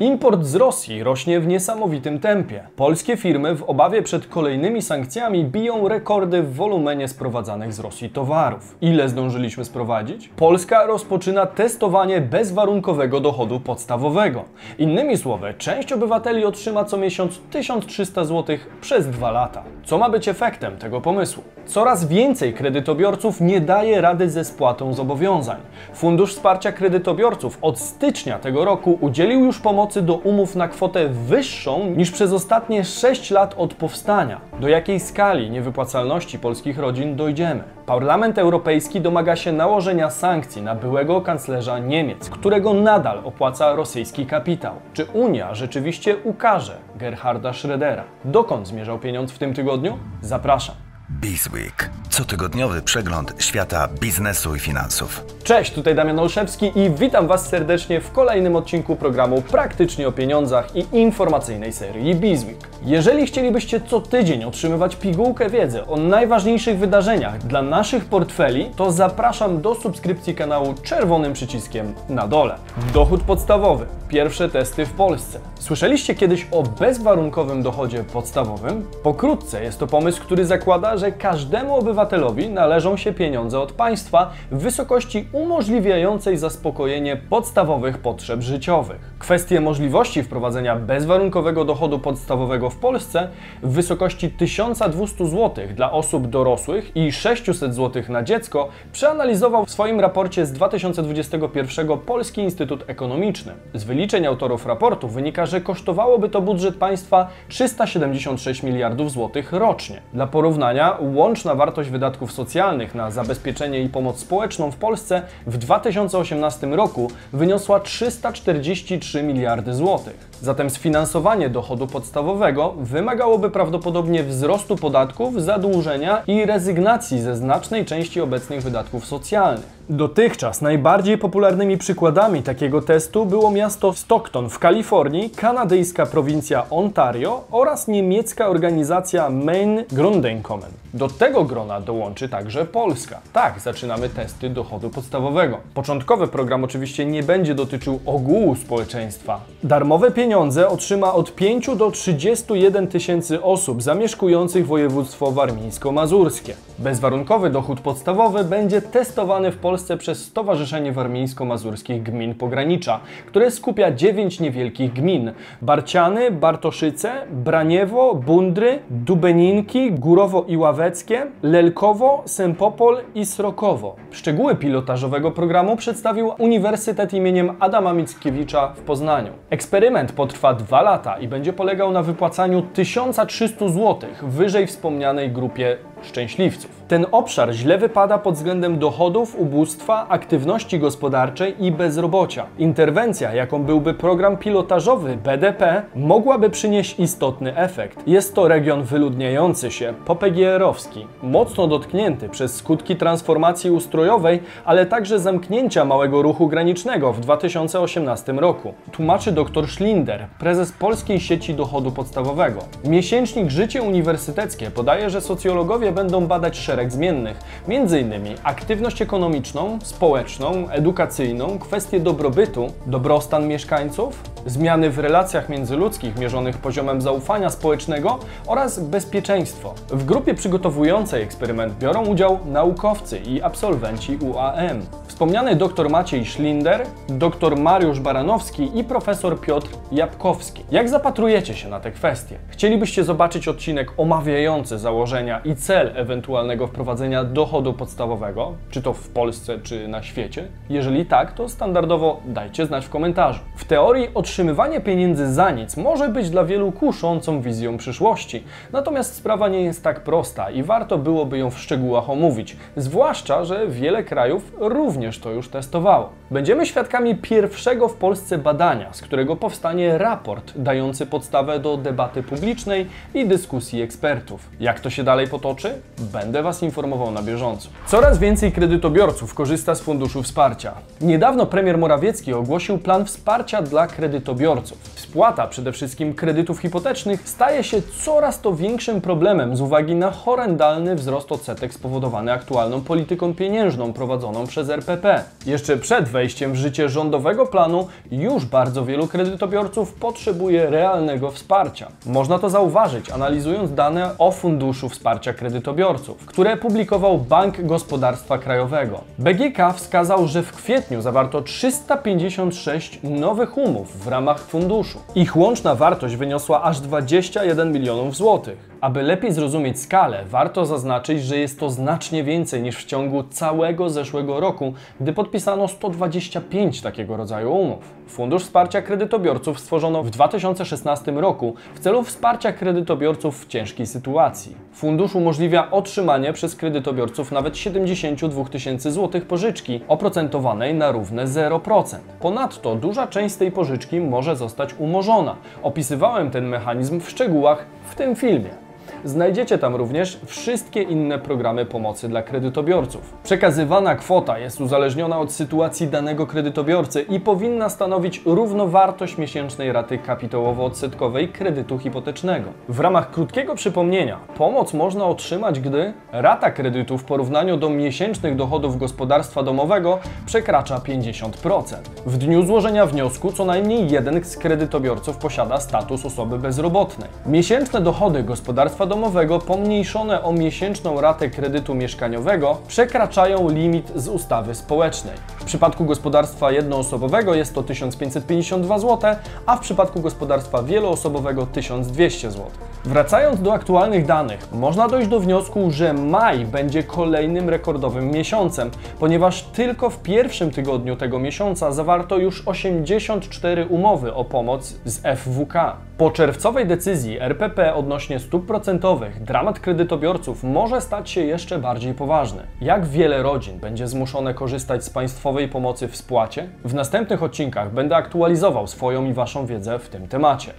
Import z Rosji rośnie w niesamowitym tempie. Polskie firmy w obawie przed kolejnymi sankcjami biją rekordy w wolumenie sprowadzanych z Rosji towarów. Ile zdążyliśmy sprowadzić? Polska rozpoczyna testowanie bezwarunkowego dochodu podstawowego. Innymi słowy, część obywateli otrzyma co miesiąc 1300 zł przez dwa lata. Co ma być efektem tego pomysłu? Coraz więcej kredytobiorców nie daje rady ze spłatą zobowiązań. Fundusz Wsparcia Kredytobiorców od stycznia tego roku udzielił już pomocy do umów na kwotę wyższą niż przez ostatnie 6 lat od powstania. Do jakiej skali niewypłacalności polskich rodzin dojdziemy? Parlament Europejski domaga się nałożenia sankcji na byłego kanclerza Niemiec, którego nadal opłaca rosyjski kapitał. Czy Unia rzeczywiście ukaże Gerharda Schrödera? Dokąd zmierzał pieniądz w tym tygodniu? Zapraszam. Bizweek. Cotygodniowy przegląd świata biznesu i finansów. Cześć, tutaj Damian Olszewski i witam Was serdecznie w kolejnym odcinku programu Praktycznie o pieniądzach i informacyjnej serii Bizweek. Jeżeli chcielibyście co tydzień otrzymywać pigułkę wiedzy o najważniejszych wydarzeniach dla naszych portfeli, to zapraszam do subskrypcji kanału czerwonym przyciskiem na dole. Dochód podstawowy. Pierwsze testy w Polsce. Słyszeliście kiedyś o bezwarunkowym dochodzie podstawowym? Pokrótce jest to pomysł, który zakłada, że każdemu obywatelowi należą się pieniądze od państwa w wysokości umożliwiającej zaspokojenie podstawowych potrzeb życiowych. Kwestie możliwości wprowadzenia bezwarunkowego dochodu podstawowego w Polsce w wysokości 1200 zł dla osób dorosłych i 600 zł na dziecko przeanalizował w swoim raporcie z 2021 Polski Instytut Ekonomiczny. Z autorów raportu wynika, że kosztowałoby to budżet państwa 376 miliardów złotych rocznie. Dla porównania, łączna wartość wydatków socjalnych na zabezpieczenie i pomoc społeczną w Polsce w 2018 roku wyniosła 343 miliardy złotych. Zatem sfinansowanie dochodu podstawowego wymagałoby prawdopodobnie wzrostu podatków, zadłużenia i rezygnacji ze znacznej części obecnych wydatków socjalnych. Dotychczas najbardziej popularnymi przykładami takiego testu było miasto Stockton w Kalifornii, kanadyjska prowincja Ontario oraz niemiecka organizacja Main Grundeinkommen. Do tego grona dołączy także Polska. Tak, zaczynamy testy dochodu podstawowego. Początkowy program oczywiście nie będzie dotyczył ogółu społeczeństwa. Darmowe pieniądze otrzyma od 5 do 31 tysięcy osób zamieszkujących województwo warmińsko-mazurskie. Bezwarunkowy dochód podstawowy będzie testowany w Polsce przez Stowarzyszenie Warmińsko-Mazurskich Gmin Pogranicza, które skupia 9 niewielkich gmin: Barciany, Bartoszyce, Braniewo, Bundry, Dubeninki, Górowo i Ławeckie, Lelkowo, Sempopol i Srokowo. Szczegóły pilotażowego programu przedstawił Uniwersytet imieniem Adama Mickiewicza w Poznaniu. Eksperyment potrwa dwa lata i będzie polegał na wypłacaniu 1300 zł wyżej wspomnianej grupie szczęśliwców. Ten obszar źle wypada pod względem dochodów, ubóstwa, aktywności gospodarczej i bezrobocia. Interwencja, jaką byłby program pilotażowy BDP, mogłaby przynieść istotny efekt. Jest to region wyludniający się, popegierowski, mocno dotknięty przez skutki transformacji ustrojowej, ale także zamknięcia małego ruchu granicznego w 2018 roku. Tłumaczy dr Schlinder, prezes Polskiej Sieci Dochodu Podstawowego. Miesięcznik Życie Uniwersyteckie podaje, że socjologowie będą badać szereg zmiennych, m.in. aktywność ekonomiczną, społeczną, edukacyjną, kwestie dobrobytu, dobrostan mieszkańców, zmiany w relacjach międzyludzkich mierzonych poziomem zaufania społecznego oraz bezpieczeństwo. W grupie przygotowującej eksperyment biorą udział naukowcy i absolwenci UAM. Wspomniany dr Maciej Schlinder, dr Mariusz Baranowski i profesor Piotr Jabkowski. Jak zapatrujecie się na te kwestie? Chcielibyście zobaczyć odcinek omawiający założenia i cel ewentualnego wprowadzenia dochodu podstawowego, czy to w Polsce, czy na świecie? Jeżeli tak, to standardowo dajcie znać w komentarzu. W teorii otrzymywanie pieniędzy za nic może być dla wielu kuszącą wizją przyszłości, natomiast sprawa nie jest tak prosta i warto byłoby ją w szczegółach omówić, zwłaszcza, że wiele krajów również to już testowało. Będziemy świadkami pierwszego w Polsce badania, z którego powstanie raport dający podstawę do debaty publicznej i dyskusji ekspertów. Jak to się dalej potoczy? Będę Was informował na bieżąco. Coraz więcej kredytobiorców korzysta z funduszu wsparcia. Niedawno premier Morawiecki ogłosił plan wsparcia dla kredytobiorców. Spłata przede wszystkim kredytów hipotecznych staje się coraz to większym problemem z uwagi na horrendalny wzrost odsetek spowodowany aktualną polityką pieniężną prowadzoną przez RPP. Jeszcze przed wejściem w życie rządowego planu już bardzo wielu kredytobiorców potrzebuje realnego wsparcia. Można to zauważyć analizując dane o Funduszu Wsparcia Kredytobiorców, które publikował Bank Gospodarstwa Krajowego. BGK wskazał, że w kwietniu zawarto 356 nowych umów w ramach funduszu. Ich łączna wartość wyniosła aż 21 milionów złotych. Aby lepiej zrozumieć skalę, warto zaznaczyć, że jest to znacznie więcej niż w ciągu całego zeszłego roku, gdy podpisano 125 takiego rodzaju umów. Fundusz Wsparcia Kredytobiorców stworzono w 2016 roku w celu wsparcia kredytobiorców w ciężkiej sytuacji. Fundusz umożliwia otrzymanie przez kredytobiorców nawet 72 tysięcy złotych pożyczki oprocentowanej na równe 0%. Ponadto duża część z tej pożyczki może zostać umorzona. Opisywałem ten mechanizm w szczegółach w tym filmie. Znajdziecie tam również wszystkie inne programy pomocy dla kredytobiorców. Przekazywana kwota jest uzależniona od sytuacji danego kredytobiorcy i powinna stanowić równowartość miesięcznej raty kapitałowo-odsetkowej kredytu hipotecznego. W ramach krótkiego przypomnienia, pomoc można otrzymać, gdy rata kredytu w porównaniu do miesięcznych dochodów gospodarstwa domowego przekracza 50%. W dniu złożenia wniosku co najmniej jeden z kredytobiorców posiada status osoby bezrobotnej. Miesięczne dochody gospodarstwa domowego pomniejszone o miesięczną ratę kredytu mieszkaniowego przekraczają limit z ustawy społecznej. W przypadku gospodarstwa jednoosobowego jest to 1552 zł, a w przypadku gospodarstwa wieloosobowego 1200 zł. Wracając do aktualnych danych, można dojść do wniosku, że maj będzie kolejnym rekordowym miesiącem, ponieważ tylko w pierwszym tygodniu tego miesiąca zawarto już 84 umowy o pomoc z FWK. Po czerwcowej decyzji RPP odnośnie stóp procentowych, dramat kredytobiorców może stać się jeszcze bardziej poważny. Jak wiele rodzin będzie zmuszone korzystać z państwowej pomocy w spłacie? W następnych odcinkach będę aktualizował swoją i Waszą wiedzę w tym temacie.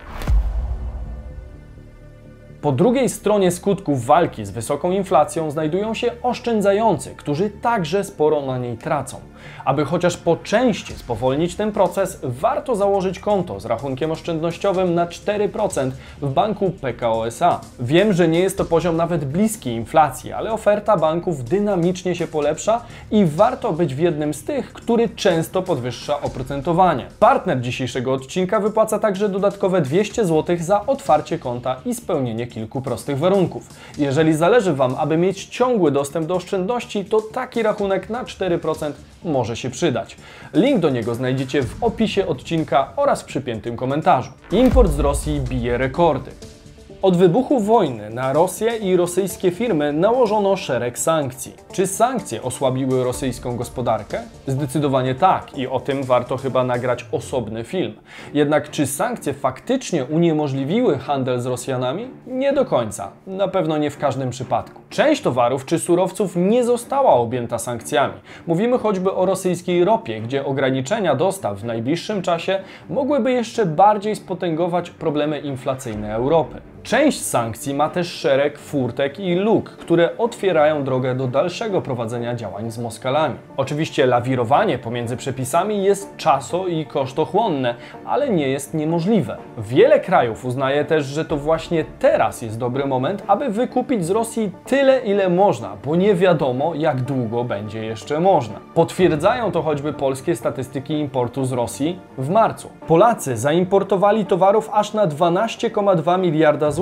Po drugiej stronie skutków walki z wysoką inflacją znajdują się oszczędzający, którzy także sporo na niej tracą. Aby chociaż po części spowolnić ten proces, warto założyć konto z rachunkiem oszczędnościowym na 4% w banku PKO SA. Wiem, że nie jest to poziom nawet bliski inflacji, ale oferta banków dynamicznie się polepsza i warto być w jednym z tych, który często podwyższa oprocentowanie. Partner dzisiejszego odcinka wypłaca także dodatkowe 200 zł za otwarcie konta i spełnienie kilku prostych warunków. Jeżeli zależy Wam, aby mieć ciągły dostęp do oszczędności, to taki rachunek na 4% może się przydać. Link do niego znajdziecie w opisie odcinka oraz w przypiętym komentarzu. Import z Rosji bije rekordy. Od wybuchu wojny na Rosję i rosyjskie firmy nałożono szereg sankcji. Czy sankcje osłabiły rosyjską gospodarkę? Zdecydowanie tak i o tym warto chyba nagrać osobny film. Jednak czy sankcje faktycznie uniemożliwiły handel z Rosjanami? Nie do końca. Na pewno nie w każdym przypadku. Część towarów czy surowców nie została objęta sankcjami. Mówimy choćby o rosyjskiej ropie, gdzie ograniczenia dostaw w najbliższym czasie mogłyby jeszcze bardziej spotęgować problemy inflacyjne Europy. Część sankcji ma też szereg furtek i luk, które otwierają drogę do dalszego prowadzenia działań z Moskalami. Oczywiście lawirowanie pomiędzy przepisami jest czaso i kosztochłonne, ale nie jest niemożliwe. Wiele krajów uznaje też, że to właśnie teraz jest dobry moment, aby wykupić z Rosji tyle, ile można, bo nie wiadomo, jak długo będzie jeszcze można. Potwierdzają to choćby polskie statystyki importu z Rosji w marcu. Polacy zaimportowali towarów aż na 12,2 miliarda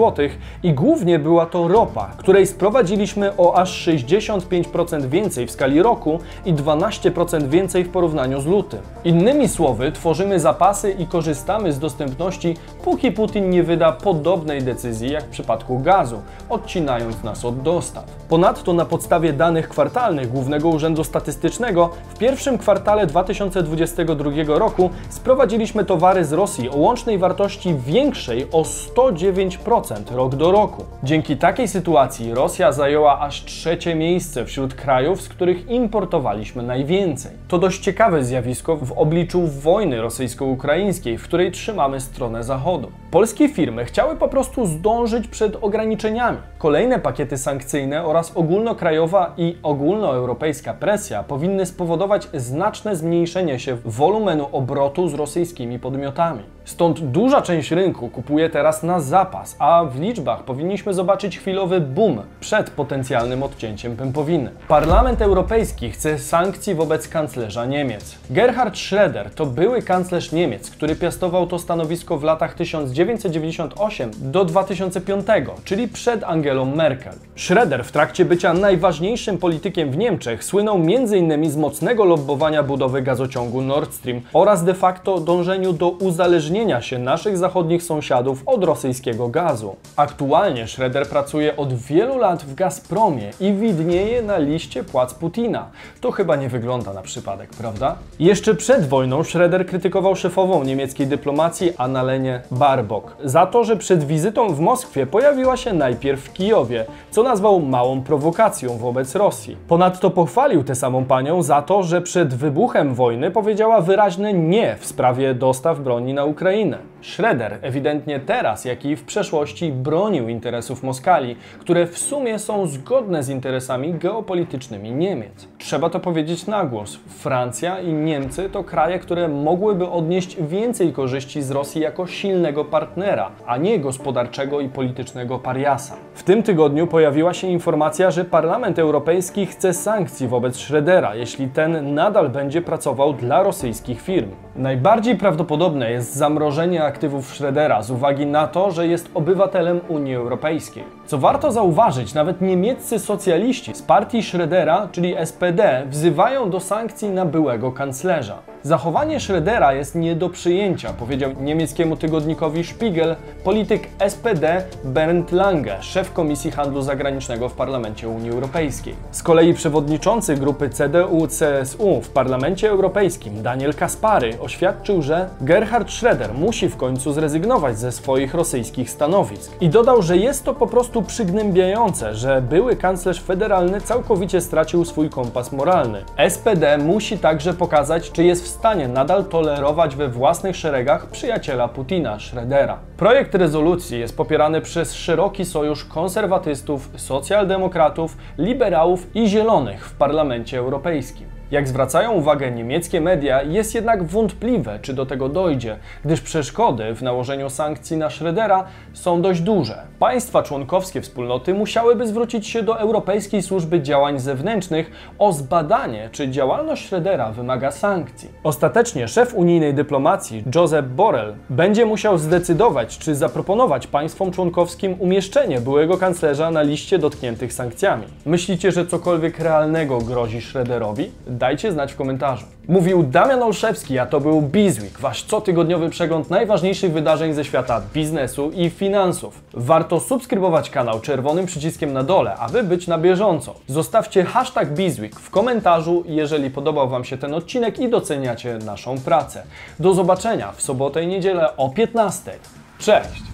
i głównie była to ropa, której sprowadziliśmy o aż 65% więcej w skali roku i 12% więcej w porównaniu z lutym. Innymi słowy, tworzymy zapasy i korzystamy z dostępności, póki Putin nie wyda podobnej decyzji jak w przypadku gazu, odcinając nas od dostaw. Ponadto na podstawie danych kwartalnych Głównego Urzędu Statystycznego w pierwszym kwartale 2022 roku sprowadziliśmy towary z Rosji o łącznej wartości większej o 109% 10% rok do roku. Dzięki takiej sytuacji Rosja zajęła aż trzecie miejsce wśród krajów, z których importowaliśmy najwięcej. To dość ciekawe zjawisko w obliczu wojny rosyjsko-ukraińskiej, w której trzymamy stronę Zachodu. Polskie firmy chciały po prostu zdążyć przed ograniczeniami. Kolejne pakiety sankcyjne oraz ogólnokrajowa i ogólnoeuropejska presja powinny spowodować znaczne zmniejszenie się wolumenu obrotu z rosyjskimi podmiotami. Stąd duża część rynku kupuje teraz na zapas, a w liczbach powinniśmy zobaczyć chwilowy boom przed potencjalnym odcięciem pępowiny. Parlament Europejski chce sankcji wobec kanclerza Niemiec. Gerhard Schröder to były kanclerz Niemiec, który piastował to stanowisko w latach 1998 do 2005, czyli przed Angelą Merkel. Schröder w trakcie bycia najważniejszym politykiem w Niemczech słynął m.in. z mocnego lobbowania budowy gazociągu Nord Stream oraz de facto dążeniu do uzależnienia się naszych zachodnich sąsiadów od rosyjskiego gazu. Aktualnie Schröder pracuje od wielu lat w Gazpromie i widnieje na liście płac Putina. To chyba nie wygląda na przypadek, prawda? Jeszcze przed wojną Schröder krytykował szefową niemieckiej dyplomacji Annalenie Baerbock za to, że przed wizytą w Moskwie pojawiła się najpierw w Kijowie, co nazwał małą prowokacją wobec Rosji. Ponadto pochwalił tę samą panią za to, że przed wybuchem wojny powiedziała wyraźne nie w sprawie dostaw broni na Ukrainę. Schroeder ewidentnie teraz, jak i w przeszłości bronił interesów Moskali, które w sumie są zgodne z interesami geopolitycznymi Niemiec. Trzeba to powiedzieć na głos. Francja i Niemcy to kraje, które mogłyby odnieść więcej korzyści z Rosji jako silnego partnera, a nie gospodarczego i politycznego pariasa. W tym tygodniu pojawiła się informacja, że Parlament Europejski chce sankcji wobec Schrödera, jeśli ten nadal będzie pracował dla rosyjskich firm. Najbardziej prawdopodobne jest zamrożenie aktywów Schrödera z uwagi na to, że jest obywatelem Unii Europejskiej. Co warto zauważyć, nawet niemieccy socjaliści z partii Schrödera, czyli SPD, wzywają do sankcji na byłego kanclerza. Zachowanie Schrödera jest nie do przyjęcia, powiedział niemieckiemu tygodnikowi Spiegel polityk SPD Bernd Lange, szef Komisji Handlu Zagranicznego w Parlamencie Unii Europejskiej. Z kolei przewodniczący grupy CDU-CSU w Parlamencie Europejskim Daniel Kaspary oświadczył, że Gerhard Schröder musi w końcu zrezygnować ze swoich rosyjskich stanowisk i dodał, że jest to po prostu przygnębiające, że były kanclerz federalny całkowicie stracił swój kompas moralny. SPD musi także pokazać, czy jest w stanie nadal tolerować we własnych szeregach przyjaciela Putina, Schrödera. Projekt rezolucji jest popierany przez szeroki sojusz konserwatystów, socjaldemokratów, liberałów i zielonych w Parlamencie Europejskim. Jak zwracają uwagę niemieckie media, jest jednak wątpliwe, czy do tego dojdzie, gdyż przeszkody w nałożeniu sankcji na Schrödera są dość duże. Państwa członkowskie wspólnoty musiałyby zwrócić się do Europejskiej Służby Działań Zewnętrznych o zbadanie, czy działalność Schrödera wymaga sankcji. Ostatecznie szef unijnej dyplomacji Josep Borrell będzie musiał zdecydować, czy zaproponować państwom członkowskim umieszczenie byłego kanclerza na liście dotkniętych sankcjami. Myślicie, że cokolwiek realnego grozi Schröderowi? Dajcie znać w komentarzu. Mówił Damian Olszewski, a to był Bizweek, wasz cotygodniowy przegląd najważniejszych wydarzeń ze świata biznesu i finansów. Warto subskrybować kanał czerwonym przyciskiem na dole, aby być na bieżąco. Zostawcie hashtag Bizweek w komentarzu, jeżeli podobał Wam się ten odcinek i doceniacie naszą pracę. Do zobaczenia w sobotę i niedzielę o 15. Cześć!